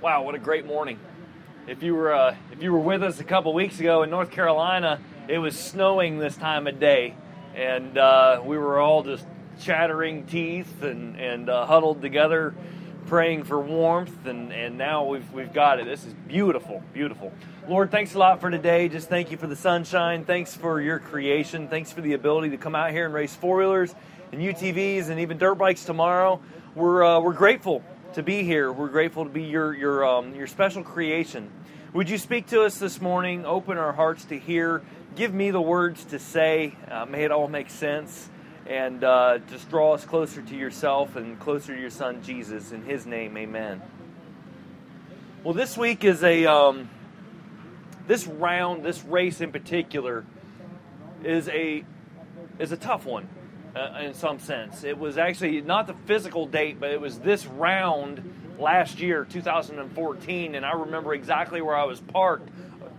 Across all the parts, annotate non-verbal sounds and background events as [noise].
Wow, what a great morning! If you were uh, if you were with us a couple weeks ago in North Carolina, it was snowing this time of day, and uh, we were all just chattering teeth and and uh, huddled together, praying for warmth. And and now we've we've got it. This is beautiful, beautiful. Lord, thanks a lot for today. Just thank you for the sunshine. Thanks for your creation. Thanks for the ability to come out here and race four wheelers and UTVs and even dirt bikes tomorrow. We're uh, we're grateful to be here. We're grateful to be your your um, your special creation. Would you speak to us this morning? Open our hearts to hear. Give me the words to say. Uh, may it all make sense, and uh, just draw us closer to yourself and closer to your Son Jesus. In His name, Amen. Well, this week is a um, this round, this race in particular, is a is a tough one uh, in some sense. It was actually not the physical date, but it was this round last year, 2014, and I remember exactly where I was parked.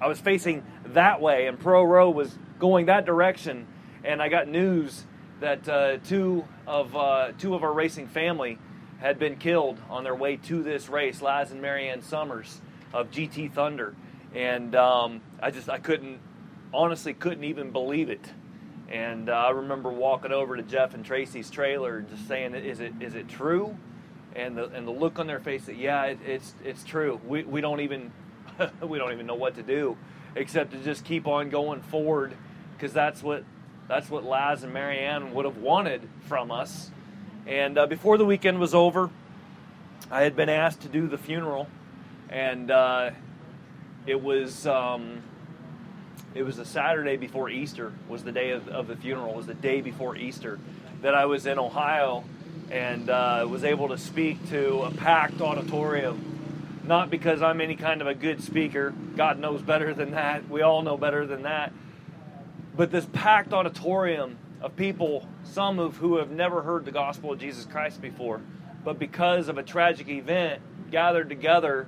I was facing that way, and Pro Row was going that direction, and I got news that uh, two of uh, two of our racing family had been killed on their way to this race, Laz and Marianne Summers of GT Thunder, and um, I just I couldn't honestly couldn't even believe it. And uh, I remember walking over to Jeff and Tracy's trailer just saying, "Is it is it true?" And the and the look on their face that yeah, it, it's it's true. We we don't even [laughs] we don't even know what to do except to just keep on going forward because that's what that's what Laz and Marianne would have wanted from us. And uh, before the weekend was over, I had been asked to do the funeral, and uh, it was. Um, it was a Saturday before Easter was the day of, of the funeral. Was the day before Easter that I was in Ohio and uh, was able to speak to a packed auditorium. Not because I'm any kind of a good speaker. God knows better than that. We all know better than that. But this packed auditorium of people, some of who have never heard the gospel of Jesus Christ before, but because of a tragic event, gathered together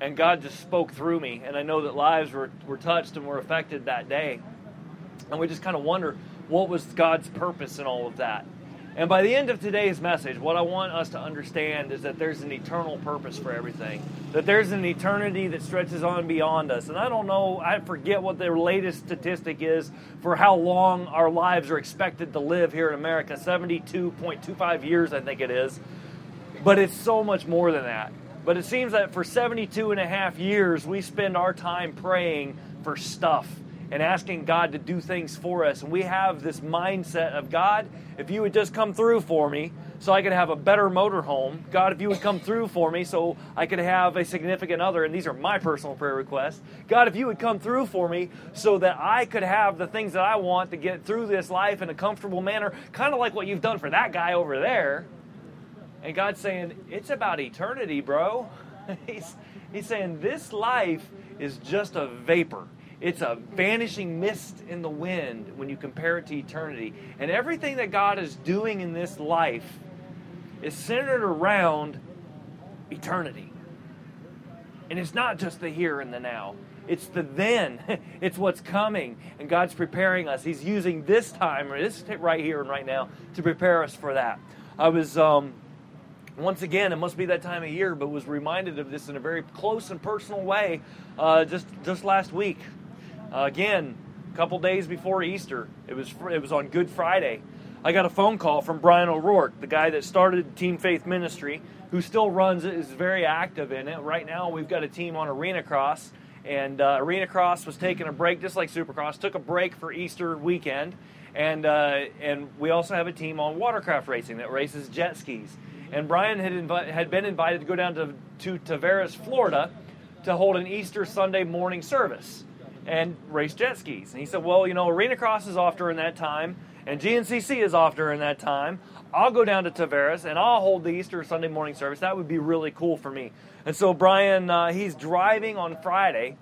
and God just spoke through me. And I know that lives were, were touched and were affected that day. And we just kind of wonder what was God's purpose in all of that. And by the end of today's message, what I want us to understand is that there's an eternal purpose for everything. That there's an eternity that stretches on beyond us. And I don't know, I forget what the latest statistic is for how long our lives are expected to live here in America 72.25 years, I think it is. But it's so much more than that. But it seems that for 72 and a half years, we spend our time praying for stuff and asking God to do things for us. And we have this mindset of God, if you would just come through for me so I could have a better motorhome. God, if you would come through for me so I could have a significant other. And these are my personal prayer requests. God, if you would come through for me so that I could have the things that I want to get through this life in a comfortable manner, kind of like what you've done for that guy over there. And God's saying, it's about eternity, bro. [laughs] he's, he's saying, this life is just a vapor. It's a vanishing mist in the wind when you compare it to eternity. And everything that God is doing in this life is centered around eternity. And it's not just the here and the now. It's the then. [laughs] It's what's coming. And God's preparing us. He's using this time, or this right here and right now, to prepare us for that. I was um, once again, it must be that time of year, but was reminded of this in a very close and personal way uh, just just last week. Uh, again, a couple days before Easter, it was it was on Good Friday. I got a phone call from Brian O'Rourke, the guy that started Team Faith Ministry, who still runs it, is very active in it. Right now, we've got a team on Arena Cross, and uh, Arena Cross was taking a break, just like Supercross, took a break for Easter weekend, and uh, and we also have a team on watercraft racing that races jet skis and Brian had, invi- had been invited to go down to, to Tavares, Florida, to hold an Easter Sunday morning service and race jet skis. And he said, Well, you know, Arena Cross is off during that time, and GNCC is off during that time. I'll go down to Tavares and I'll hold the Easter Sunday morning service. That would be really cool for me. And so Brian, uh, he's driving on Friday,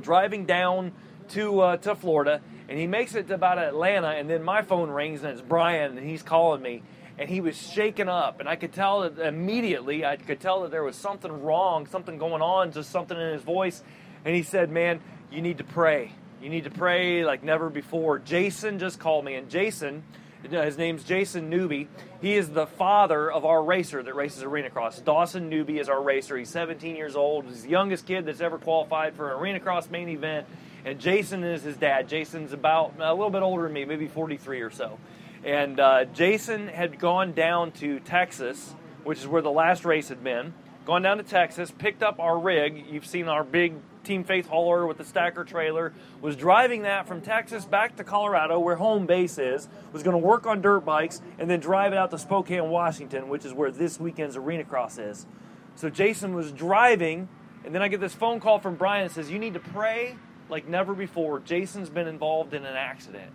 driving down to uh, to Florida, and he makes it to about Atlanta, and then my phone rings and it's Brian, and he's calling me, and he was shaken up and i could tell that immediately i could tell that there was something wrong something going on just something in his voice and he said man you need to pray you need to pray like never before jason just called me and jason uh, His name's Jason Newby. He is the father of our racer that races arena cross. Dawson Newby is our racer. He's 17 years old. He's the youngest kid that's ever qualified for an arena cross main event. And Jason is his dad. Jason's about a little bit older than me, maybe 43 or so. And uh, Jason had gone down to Texas, which is where the last race had been. Gone down to Texas, picked up our rig. You've seen our big Team Faith hauler with the stacker trailer. Was driving that from Texas back to Colorado, where home base is. Was going to work on dirt bikes and then drive it out to Spokane, Washington, which is where this weekend's arena cross is. So Jason was driving, and then I get this phone call from Brian that says, "You need to pray like never before. Jason's been involved in an accident."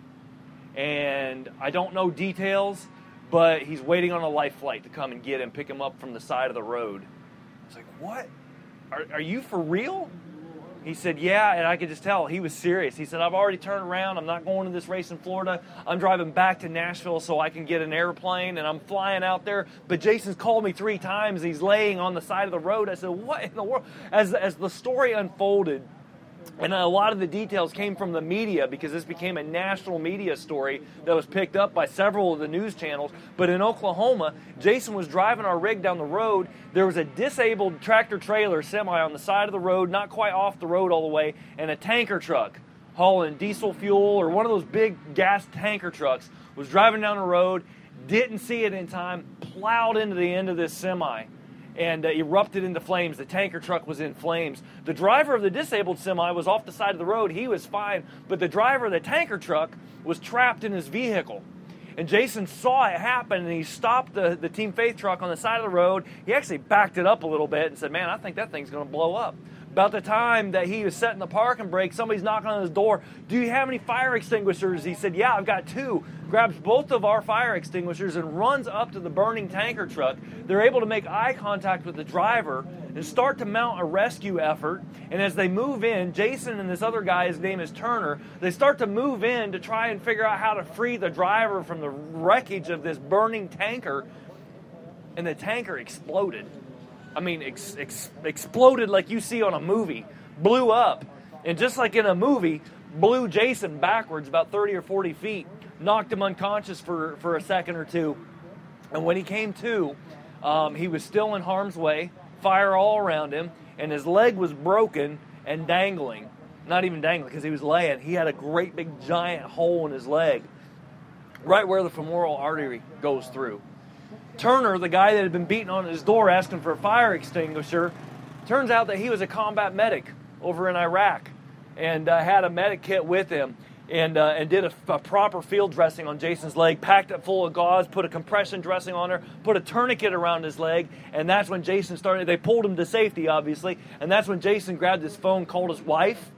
And I don't know details, but he's waiting on a life flight to come and get him, pick him up from the side of the road. It's like, what? Are, are you for real? He said, Yeah, and I could just tell he was serious. He said, I've already turned around. I'm not going to this race in Florida. I'm driving back to Nashville so I can get an airplane and I'm flying out there. But Jason's called me three times. He's laying on the side of the road. I said, What in the world? As, as the story unfolded, and a lot of the details came from the media because this became a national media story that was picked up by several of the news channels. But in Oklahoma, Jason was driving our rig down the road. There was a disabled tractor trailer semi on the side of the road, not quite off the road all the way, and a tanker truck hauling diesel fuel or one of those big gas tanker trucks was driving down the road, didn't see it in time, plowed into the end of this semi and uh, erupted into flames. The tanker truck was in flames. The driver of the disabled semi was off the side of the road. He was fine, but the driver of the tanker truck was trapped in his vehicle. And Jason saw it happen and he stopped the, the Team Faith truck on the side of the road. He actually backed it up a little bit and said, Man, I think that thing's going to blow up. About the time that he was setting the parking brake, somebody's knocking on his door. Do you have any fire extinguishers? He said, Yeah, I've got two. Grabs both of our fire extinguishers and runs up to the burning tanker truck. They're able to make eye contact with the driver and start to mount a rescue effort. And as they move in, Jason and this other guy, his name is Turner, they start to move in to try and figure out how to free the driver from the wreckage of this burning tanker. And the tanker exploded. I mean, ex- ex- exploded like you see on a movie, blew up. And just like in a movie, blew Jason backwards about 30 or 40 feet, knocked him unconscious for, for a second or two. And when he came to, um, he was still in harm's way, fire all around him, and his leg was broken and dangling. Not even dangling because he was laying. He had a great big giant hole in his leg, right where the femoral artery goes through. Turner, the guy that had been beating on his door asking for a fire extinguisher, turns out that he was a combat medic over in Iraq and uh, had a medic kit with him and, uh, and did a, a, proper field dressing on Jason's leg, packed it full of gauze, put a compression dressing on her, put a tourniquet around his leg, and that's when Jason started. They pulled him to safety, obviously, and that's when Jason grabbed his phone, called his wife,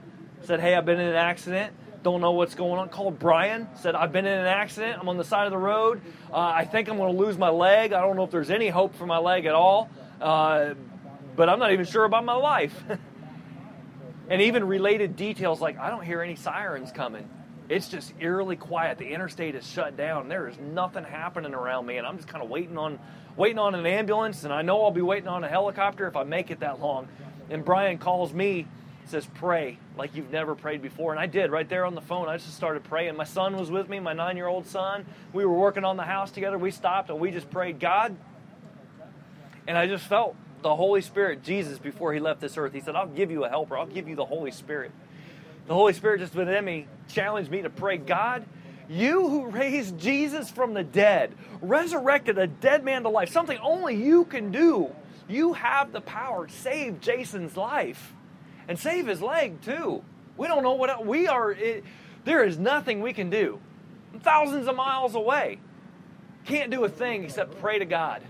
said, Hey, I've been in an accident don't know what's going on. Called Brian, said, I've been in an accident. I'm on the side of the road. Uh, I think I'm going to lose my leg. I don't know if there's any hope for my leg at all, uh, but I'm not even sure about my life. [laughs] and even related details like, I don't hear any sirens coming. It's just eerily quiet. The interstate is shut down. There is nothing happening around me, and I'm just kind of waiting on, waiting on an ambulance. And I know I'll be waiting on a helicopter if I make it that long. And Brian calls me says pray like you've never prayed before. And i did right there on the phone. I just started praying. My son was with me my nine year old son. We were working on the house together. We stopped and we just prayed god and i just felt the holy spirit jesus before he left this earth. He said i'll give you a helper. I'll give you the holy spirit. The holy spirit just within me challenged me to pray god you who raised jesus from the dead resurrected a dead man to life something only you can do. You have the power. To save jason's life and save his leg too. We don't know what we are. It, there is nothing we can do. Thousands of miles away. Can't do a thing except pray to God.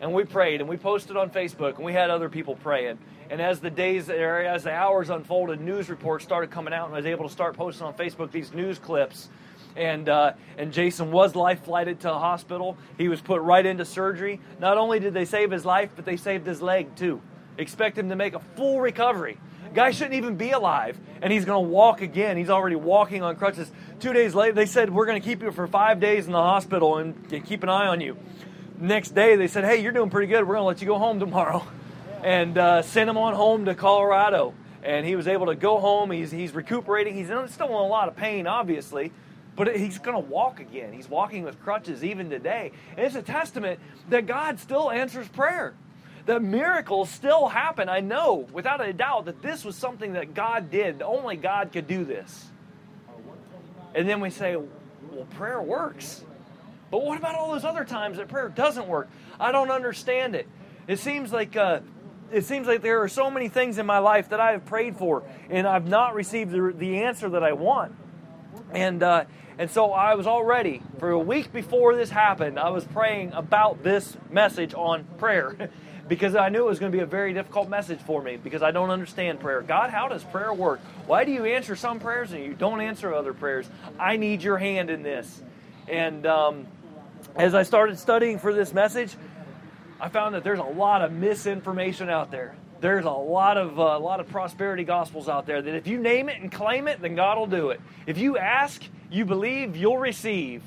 And we prayed and we posted on Facebook and we had other people praying. And as the days, or as the hours unfolded, news reports started coming out, and I was able to start posting on Facebook these news clips. And uh, and Jason was life flighted to a hospital. He was put right into surgery. Not only did they save his life, but they saved his leg too expect him to make a full recovery. Guy shouldn't even be alive, and he's going to walk again. He's already walking on crutches. Two days later, they said, We're going to keep you for five days in the hospital and keep an eye on you. Next day, they said, Hey, you're doing pretty good. We're going to let you go home tomorrow. [laughs] And uh, sent him on home to Colorado. And he was able to go home. He's, he's recuperating. He's still in a lot of pain, obviously, but he's going to walk again. He's walking with crutches even today. And it's a testament that God still answers prayer. That miracles still happen. I know without a doubt that this was something that God did. Only God could do this. And then we say, well, prayer works. But what about all those other times that prayer doesn't work? I don't understand it. It seems like uh, it seems like there are so many things in my life that I have prayed for, and I've not received the, the answer that I want. And uh, and so I was already for a week before this happened. I was praying about this message on prayer. [laughs] because I knew it was going to be a very difficult message for me because I don't understand prayer. God, how does prayer work? Why do you answer some prayers and you don't answer other prayers? I need your hand in this. And um, as I started studying for this message, I found that there's a lot of misinformation out there. There's a lot of uh, a lot of prosperity gospels out there that if you name it and claim it, then God will do it. If you ask, you believe, you'll receive.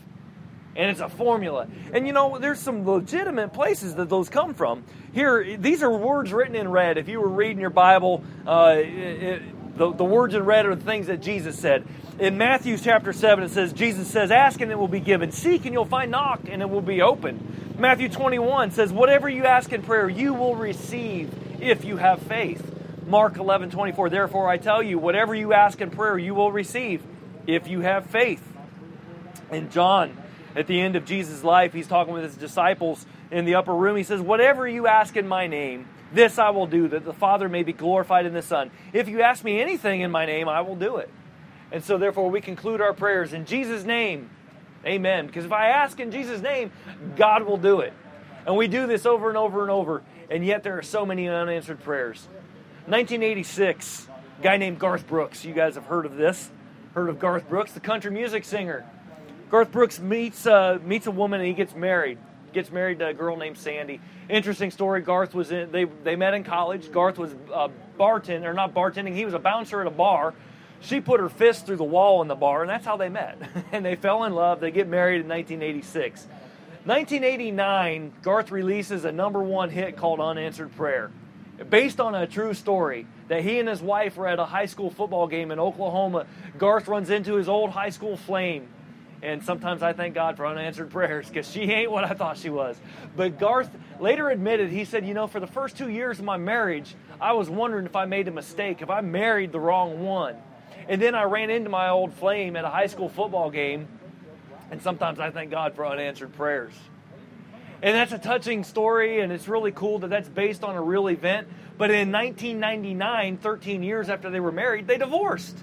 And it's a formula. And you know, there's some legitimate places that those come from. Here, these are words written in red. If you were reading your Bible, uh, it, the, the words in red are the things that Jesus said. In Matthew chapter 7, it says, Jesus says, Ask and it will be given. Seek and you'll find. Knock and it will be open. Matthew 21 says, Whatever you ask in prayer, you will receive if you have faith. Mark 11, 24, Therefore I tell you, whatever you ask in prayer, you will receive if you have faith. In John, at the end of Jesus' life, he's talking with his disciples in the upper room. He says, Whatever you ask in my name, this I will do, that the Father may be glorified in the Son. If you ask me anything in my name, I will do it. And so, therefore, we conclude our prayers in Jesus' name. Amen. Because if I ask in Jesus' name, God will do it. And we do this over and over and over, and yet there are so many unanswered prayers. 1986, a guy named Garth Brooks. You guys have heard of this. Heard of Garth Brooks, the country music singer. Garth Brooks meets uh, meets a woman and he gets married. Gets married to a girl named Sandy. Interesting story. Garth was in. They they met in college. Garth was a bartender, or not bartending. He was a bouncer at a bar she put her fist through the wall in the bar, and that's how they met. [laughs] and they fell in love. They get married in 1986. 1989, Garth releases a number one hit called Unanswered Prayer, based on a true story that he and his wife were at a high school football game in Oklahoma. Garth runs into his old high school flame. And sometimes I thank God for unanswered prayers because she ain't what I thought she was. But Garth later admitted, he said, You know, for the first two years of my marriage, I was wondering if I made a mistake, if I married the wrong one. And then I ran into my old flame at a high school football game. And sometimes I thank God for unanswered prayers. And that's a touching story, and it's really cool that that's based on a real event. But in 1999, 13 years after they were married, they divorced.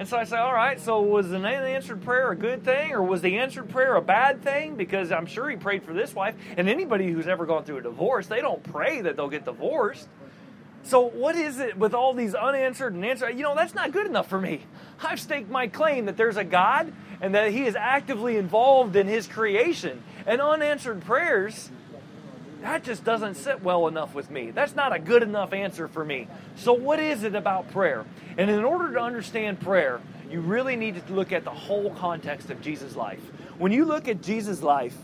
And so I say, all right, so was an answered prayer a good thing, or was the answered prayer a bad thing? Because I'm sure he prayed for this wife. And anybody who's ever gone through a divorce, they don't pray that they'll get divorced. So, what is it with all these unanswered and answered? You know, that's not good enough for me. I've staked my claim that there's a God and that He is actively involved in His creation. And unanswered prayers, that just doesn't sit well enough with me. That's not a good enough answer for me. So, what is it about prayer? And in order to understand prayer, you really need to look at the whole context of Jesus' life. When you look at Jesus' life,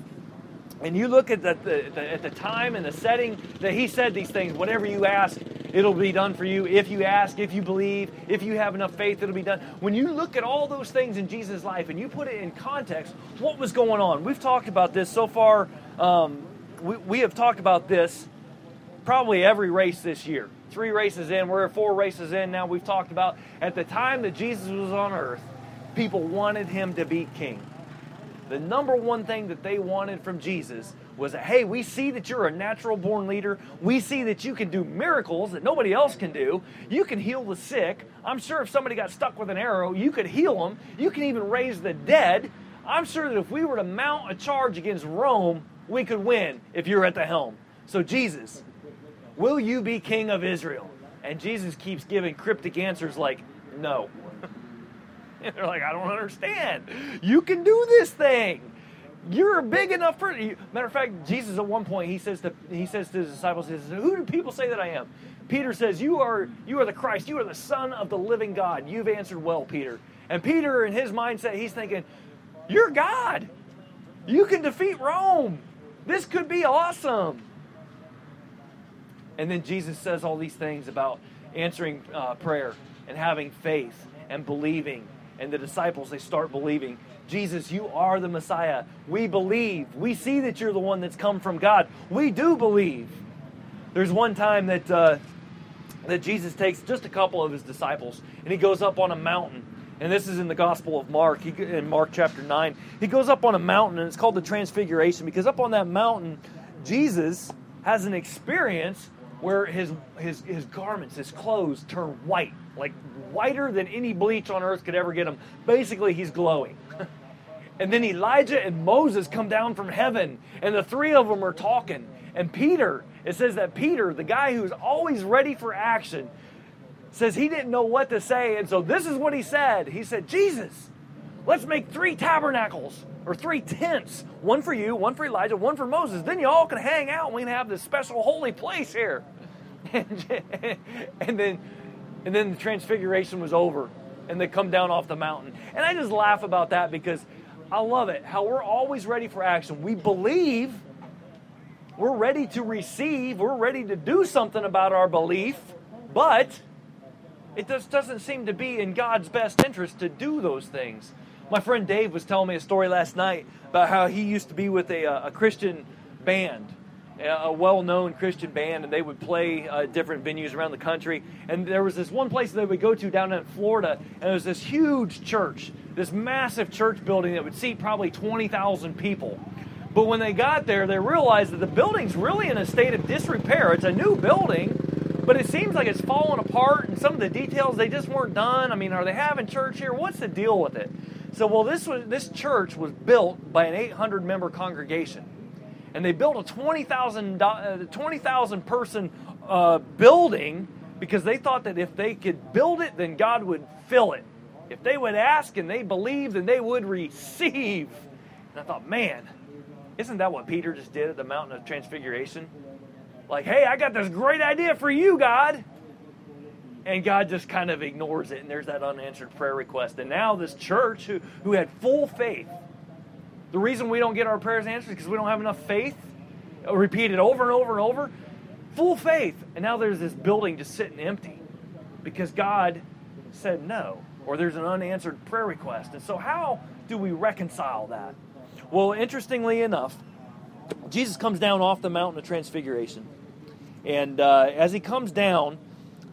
and you look at the, the, the, at the time and the setting that he said these things whatever you ask it'll be done for you if you ask if you believe if you have enough faith it'll be done when you look at all those things in jesus life and you put it in context what was going on we've talked about this so far um, we, we have talked about this probably every race this year three races in we're four races in now we've talked about at the time that jesus was on earth people wanted him to be king the number one thing that they wanted from Jesus was that, hey, we see that you're a natural born leader. We see that you can do miracles that nobody else can do. You can heal the sick. I'm sure if somebody got stuck with an arrow, you could heal them. You can even raise the dead. I'm sure that if we were to mount a charge against Rome, we could win if you're at the helm. So, Jesus, will you be king of Israel? And Jesus keeps giving cryptic answers like, no. [laughs] And they're like, I don't understand. You can do this thing. You're big enough for it. Matter of fact, Jesus at one point he says to he says to his disciples, he says, Who do people say that I am? Peter says, You are you are the Christ, you are the Son of the living God. You've answered well, Peter. And Peter, in his mindset, he's thinking, You're God. You can defeat Rome. This could be awesome. And then Jesus says all these things about answering uh, prayer and having faith and believing And the disciples, they start believing Jesus, you are the Messiah. We believe. We see that you're the one that's come from God. We do believe. There's one time that, uh, that Jesus takes just a couple of his disciples and he goes up on a mountain. And this is in the Gospel of Mark, he, in Mark chapter 9. He goes up on a mountain and it's called the Transfiguration because up on that mountain, Jesus has an experience where his, his, his garments, his clothes turn white, like whiter than any bleach on earth could ever get him. Basically, he's glowing. [laughs] and then Elijah and Moses come down from heaven, and the three of them are talking. And Peter, it says that Peter, the guy who's always ready for action, says he didn't know what to say. And so this is what he said He said, Jesus, let's make three tabernacles or three tents one for you, one for Elijah, one for Moses. Then you all can hang out. We can have this special holy place here. [laughs] and then and then the transfiguration was over and they come down off the mountain. And I just laugh about that because I love it how we're always ready for action. We believe, we're ready to receive, we're ready to do something about our belief, but it just doesn't seem to be in God's best interest to do those things. My friend Dave was telling me a story last night about how he used to be with a, uh, a Christian band a well-known Christian band, and they would play uh, different venues around the country. And there was this one place they would go to down in Florida, and it was this huge church, this massive church building that would seat probably 20,000 people. But when they got there, they realized that the building's really in a state of disrepair. It's a new building, but it seems like it's falling apart, and some of the details they just weren't done. I mean, are they having church here? What's the deal with it? So, well, this was this church was built by an 800 member congregation and they built a 20,000 uh, 20, person uh, building because they thought that if they could build it, then God would fill it. If they would ask and they believed, then they would receive. And I thought, man, isn't that what Peter just did at the mountain of transfiguration? Like, hey, I got this great idea for you, God. And God just kind of ignores it, and there's that unanswered prayer request. And now this church who, who had full faith the reason we don't get our prayers answered is because we don't have enough faith. Repeat it over and over and over. Full faith. And now there's this building just sitting empty because God said no, or there's an unanswered prayer request. And so, how do we reconcile that? Well, interestingly enough, Jesus comes down off the mountain of transfiguration. And uh, as he comes down,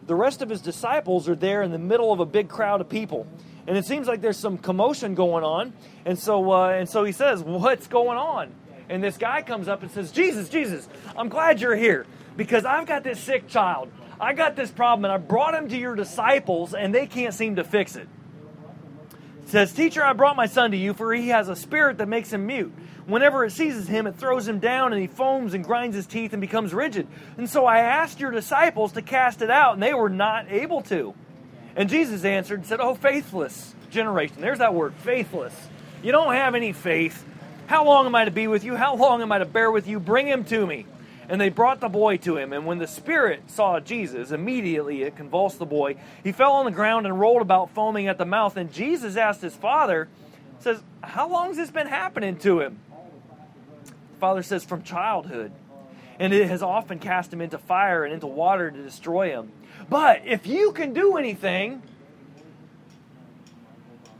the rest of his disciples are there in the middle of a big crowd of people and it seems like there's some commotion going on. And so, uh, and so he says, "What's going on?" And this guy comes up and says, "Jesus, Jesus, I'm glad you're here because I've got this sick child. I got this problem, and I brought him to your disciples, and they can't seem to fix it." Says, Teacher, I brought my son to you, for he has a spirit that makes him mute. Whenever it seizes him, it throws him down, and he foams and grinds his teeth and becomes rigid. And so I asked your disciples to cast it out, and they were not able to. And Jesus answered and said, Oh, faithless generation. There's that word, faithless. You don't have any faith. How long am I to be with you? How long am I to bear with you? Bring him to me. And they brought the boy to him. And when the spirit saw Jesus, immediately it convulsed the boy. He fell on the ground and rolled about, foaming at the mouth. And Jesus asked his father, says, How long has this been happening to him? The father says, From childhood. And it has often cast him into fire and into water to destroy him. But if you can do anything,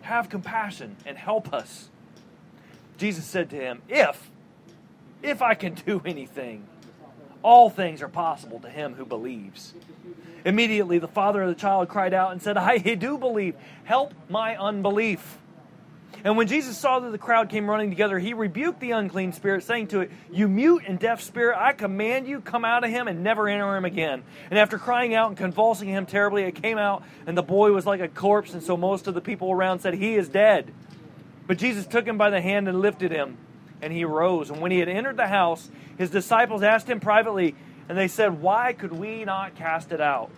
have compassion and help us. Jesus said to him, If, if I can do anything, all things are possible to him who believes. Immediately the father of the child cried out and said, I do believe. Help my unbelief. And when Jesus saw that the crowd came running together, he rebuked the unclean spirit, saying to it, You mute and deaf spirit, I command you, come out of him and never enter him again. And after crying out and convulsing him terribly, it came out, and the boy was like a corpse. And so most of the people around said, He is dead. But Jesus took him by the hand and lifted him, and he rose. And when he had entered the house, his disciples asked him privately, and they said, Why could we not cast it out?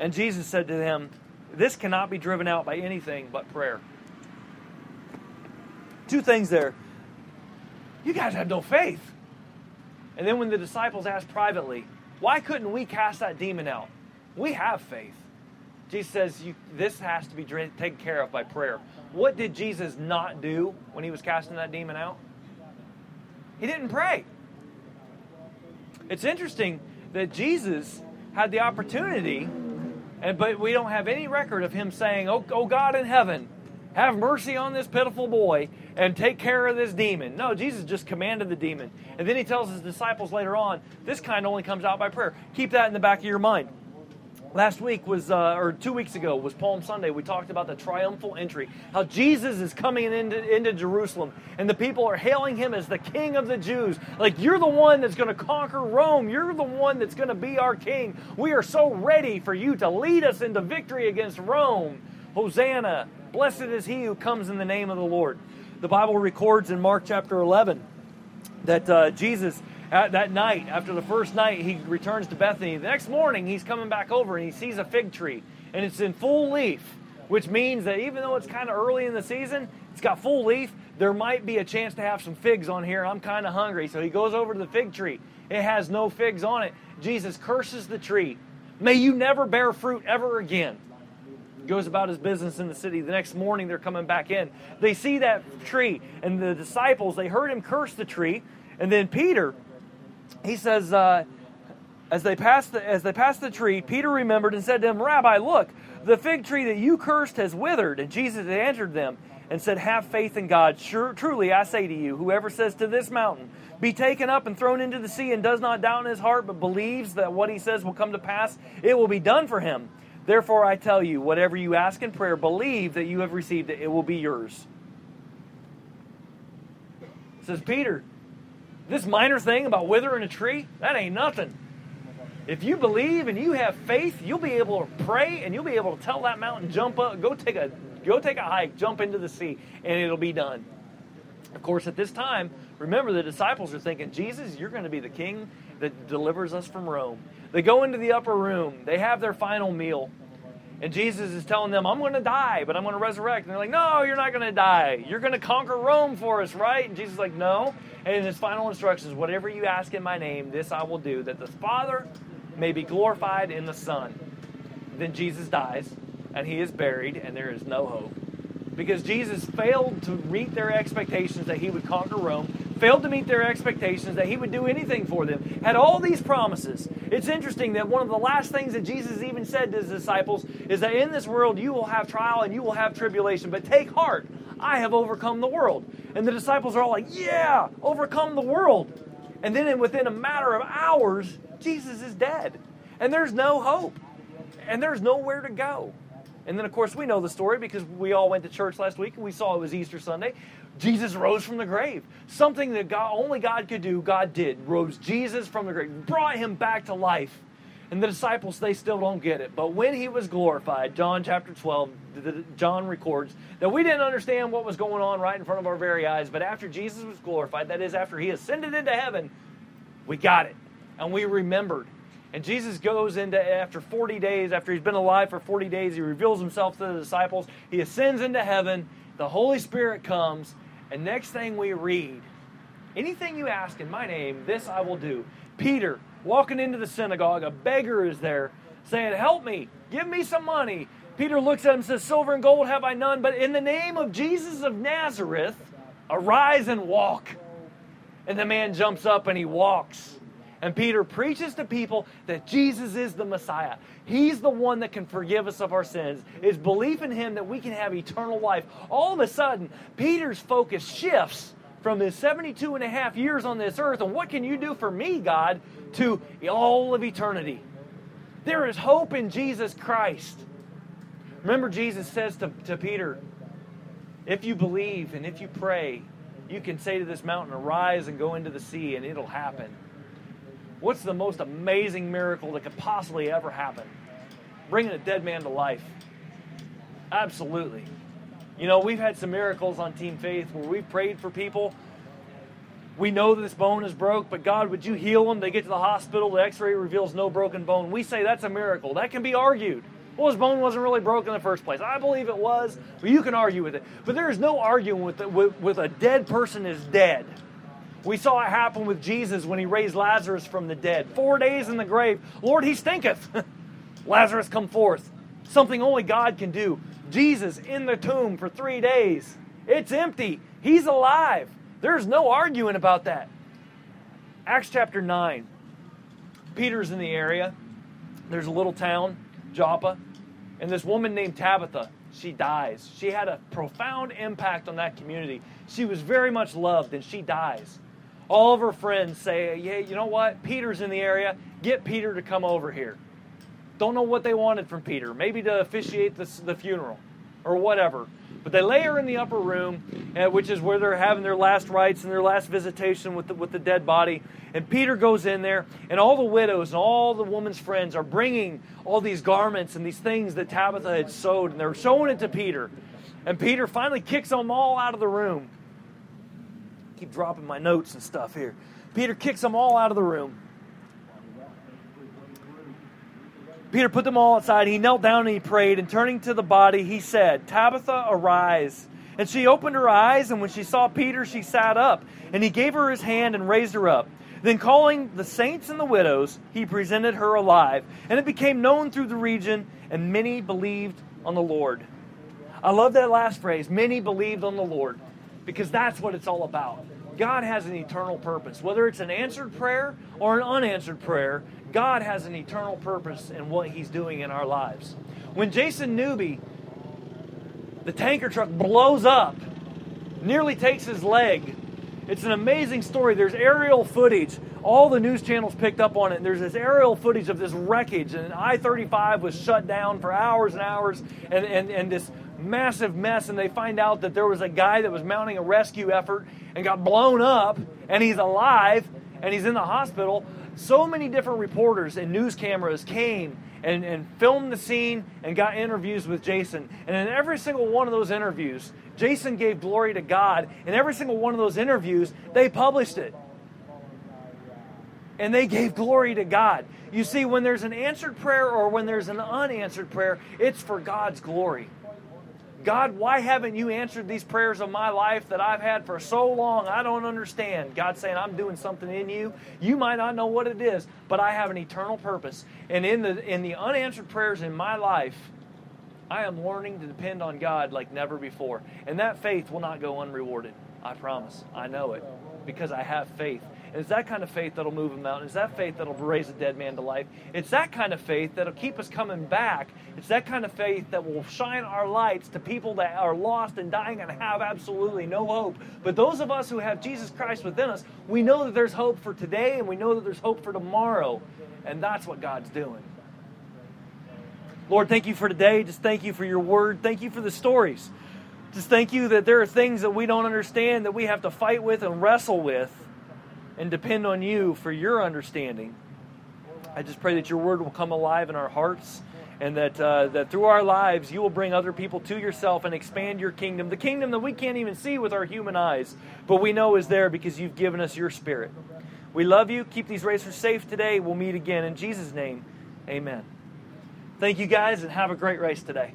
And Jesus said to them, This cannot be driven out by anything but prayer. Two things there. You guys have no faith. And then when the disciples asked privately, why couldn't we cast that demon out? We have faith. Jesus says you, this has to be taken care of by prayer. What did Jesus not do when he was casting that demon out? He didn't pray. It's interesting that Jesus had the opportunity And but we don't have any record of him saying, "Oh, oh God in heaven, have mercy on this pitiful boy and take care of this demon." No, Jesus just commanded the demon. And then he tells his disciples later on, "This kind only comes out by prayer." Keep that in the back of your mind. Last week was, uh, or two weeks ago, was Palm Sunday. We talked about the triumphal entry, how Jesus is coming into, into Jerusalem, and the people are hailing him as the King of the Jews. Like, you're the one that's going to conquer Rome. You're the one that's going to be our King. We are so ready for you to lead us into victory against Rome. Hosanna! Blessed is he who comes in the name of the Lord. The Bible records in Mark chapter 11 that uh, Jesus at that night, after the first night, he returns to Bethany. The next morning, he's coming back over and he sees a fig tree, and it's in full leaf, which means that even though it's kind of early in the season, it's got full leaf. There might be a chance to have some figs on here. I'm kind of hungry. So he goes over to the fig tree. It has no figs on it. Jesus curses the tree. May you never bear fruit ever again goes about his business in the city. The next morning, they're coming back in. They see that tree, and the disciples, they heard him curse the tree. And then Peter, he says, uh, as they passed the, as they passed the tree, Peter remembered and said to him, Rabbi, look, the fig tree that you cursed has withered. And Jesus answered them and said, Have faith in God. Sure, truly, I say to you, whoever says to this mountain, Be taken up and thrown into the sea, and does not doubt in his heart, but believes that what he says will come to pass, it will be done for him. Therefore, I tell you, whatever you ask in prayer, believe that you have received it, it will be yours. Says Peter, this minor thing about withering a tree, that ain't nothing. If you believe and you have faith, you'll be able to pray and you'll be able to tell that mountain, jump up, go take a go take a hike, jump into the sea, and it'll be done. Of course, at this time, remember the disciples are thinking, Jesus, you're going to be the king that delivers us from Rome. They go into the upper room, they have their final meal. And Jesus is telling them, I'm going to die, but I'm going to resurrect. And they're like, No, you're not going to die. You're going to conquer Rome for us, right? And Jesus is like, No. And in his final instructions, whatever you ask in my name, this I will do, that the Father may be glorified in the Son. Then Jesus dies, and he is buried, and there is no hope. Because Jesus failed to meet their expectations that he would conquer Rome, failed to meet their expectations that he would do anything for them, had all these promises. It's interesting that one of the last things that Jesus even said to his disciples is that in this world you will have trial and you will have tribulation, but take heart, I have overcome the world. And the disciples are all like, Yeah, overcome the world. And then within a matter of hours, Jesus is dead. And there's no hope. And there's nowhere to go. And then, of course, we know the story because we all went to church last week and we saw it was Easter Sunday. Jesus rose from the grave. Something that God, only God could do, God did. Rose Jesus from the grave, brought him back to life. And the disciples, they still don't get it. But when he was glorified, John chapter 12, John records that we didn't understand what was going on right in front of our very eyes. But after Jesus was glorified, that is, after he ascended into heaven, we got it. And we remembered. And Jesus goes into, after 40 days, after he's been alive for 40 days, he reveals himself to the disciples. He ascends into heaven. The Holy Spirit comes. And next thing we read, anything you ask in my name, this I will do. Peter, walking into the synagogue, a beggar is there saying, Help me, give me some money. Peter looks at him and says, Silver and gold have I none, but in the name of Jesus of Nazareth, arise and walk. And the man jumps up and he walks. And Peter preaches to people that Jesus is the Messiah. He's the one that can forgive us of our sins. It's belief in him that we can have eternal life. All of a sudden, Peter's focus shifts from his 72 and a half years on this earth and what can you do for me, God, to all of eternity. There is hope in Jesus Christ. Remember, Jesus says to, to Peter, if you believe and if you pray, you can say to this mountain, Arise and go into the sea, and it'll happen. What's the most amazing miracle that could possibly ever happen? Bringing a dead man to life. Absolutely. You know, we've had some miracles on Team Faith where we've prayed for people. We know that this bone is broke, but God, would you heal them? They get to the hospital, the x ray reveals no broken bone. We say that's a miracle. That can be argued. Well, his bone wasn't really broken in the first place. I believe it was, but you can argue with it. But there is no arguing with, the, with, with a dead person is dead. We saw it happen with Jesus when he raised Lazarus from the dead. Four days in the grave. Lord, he stinketh. [laughs] Lazarus, come forth. Something only God can do. Jesus in the tomb for three days. It's empty. He's alive. There's no arguing about that. Acts chapter 9. Peter's in the area. There's a little town, Joppa. And this woman named Tabitha, she dies. She had a profound impact on that community. She was very much loved, and she dies. All of her friends say, Yeah, you know what? Peter's in the area. Get Peter to come over here. Don't know what they wanted from Peter. Maybe to officiate the, the funeral or whatever. But they lay her in the upper room, uh, which is where they're having their last rites and their last visitation with the, with the dead body. And Peter goes in there, and all the widows and all the woman's friends are bringing all these garments and these things that Tabitha had sewed, and they're showing it to Peter. And Peter finally kicks them all out of the room. Keep dropping my notes and stuff here. Peter kicks them all out of the room. Peter put them all outside. He knelt down and he prayed, and turning to the body, he said, Tabitha, arise. And she opened her eyes, and when she saw Peter, she sat up. And he gave her his hand and raised her up. Then, calling the saints and the widows, he presented her alive. And it became known through the region, and many believed on the Lord. I love that last phrase many believed on the Lord, because that's what it's all about. God has an eternal purpose. Whether it's an answered prayer or an unanswered prayer, God has an eternal purpose in what He's doing in our lives. When Jason Newby, the tanker truck, blows up, nearly takes his leg, it's an amazing story. There's aerial footage. All the news channels picked up on it. There's this aerial footage of this wreckage, and I 35 was shut down for hours and hours, and, and, and this massive mess. And they find out that there was a guy that was mounting a rescue effort and got blown up, and he's alive, and he's in the hospital. So many different reporters and news cameras came and, and filmed the scene and got interviews with Jason. And in every single one of those interviews, Jason gave glory to God. In every single one of those interviews, they published it. And they gave glory to God. You see, when there's an answered prayer or when there's an unanswered prayer, it's for God's glory. God, why haven't you answered these prayers of my life that I've had for so long? I don't understand. God saying, I'm doing something in you. You might not know what it is, but I have an eternal purpose. And in the in the unanswered prayers in my life, I am learning to depend on God like never before. And that faith will not go unrewarded. I promise. I know it because I have faith. And it's that kind of faith that'll move a mountain. It's that faith that'll raise a dead man to life. It's that kind of faith that'll keep us coming back. It's that kind of faith that will shine our lights to people that are lost and dying and have absolutely no hope. But those of us who have Jesus Christ within us, we know that there's hope for today and we know that there's hope for tomorrow. And that's what God's doing. Lord, thank you for today. Just thank you for your word. Thank you for the stories. Just thank you that there are things that we don't understand that we have to fight with and wrestle with and depend on you for your understanding. I just pray that your word will come alive in our hearts and that, uh, that through our lives you will bring other people to yourself and expand your kingdom, the kingdom that we can't even see with our human eyes, but we know is there because you've given us your spirit. We love you. Keep these racers safe today. We'll meet again. In Jesus' name, amen. Thank you guys and have a great race today.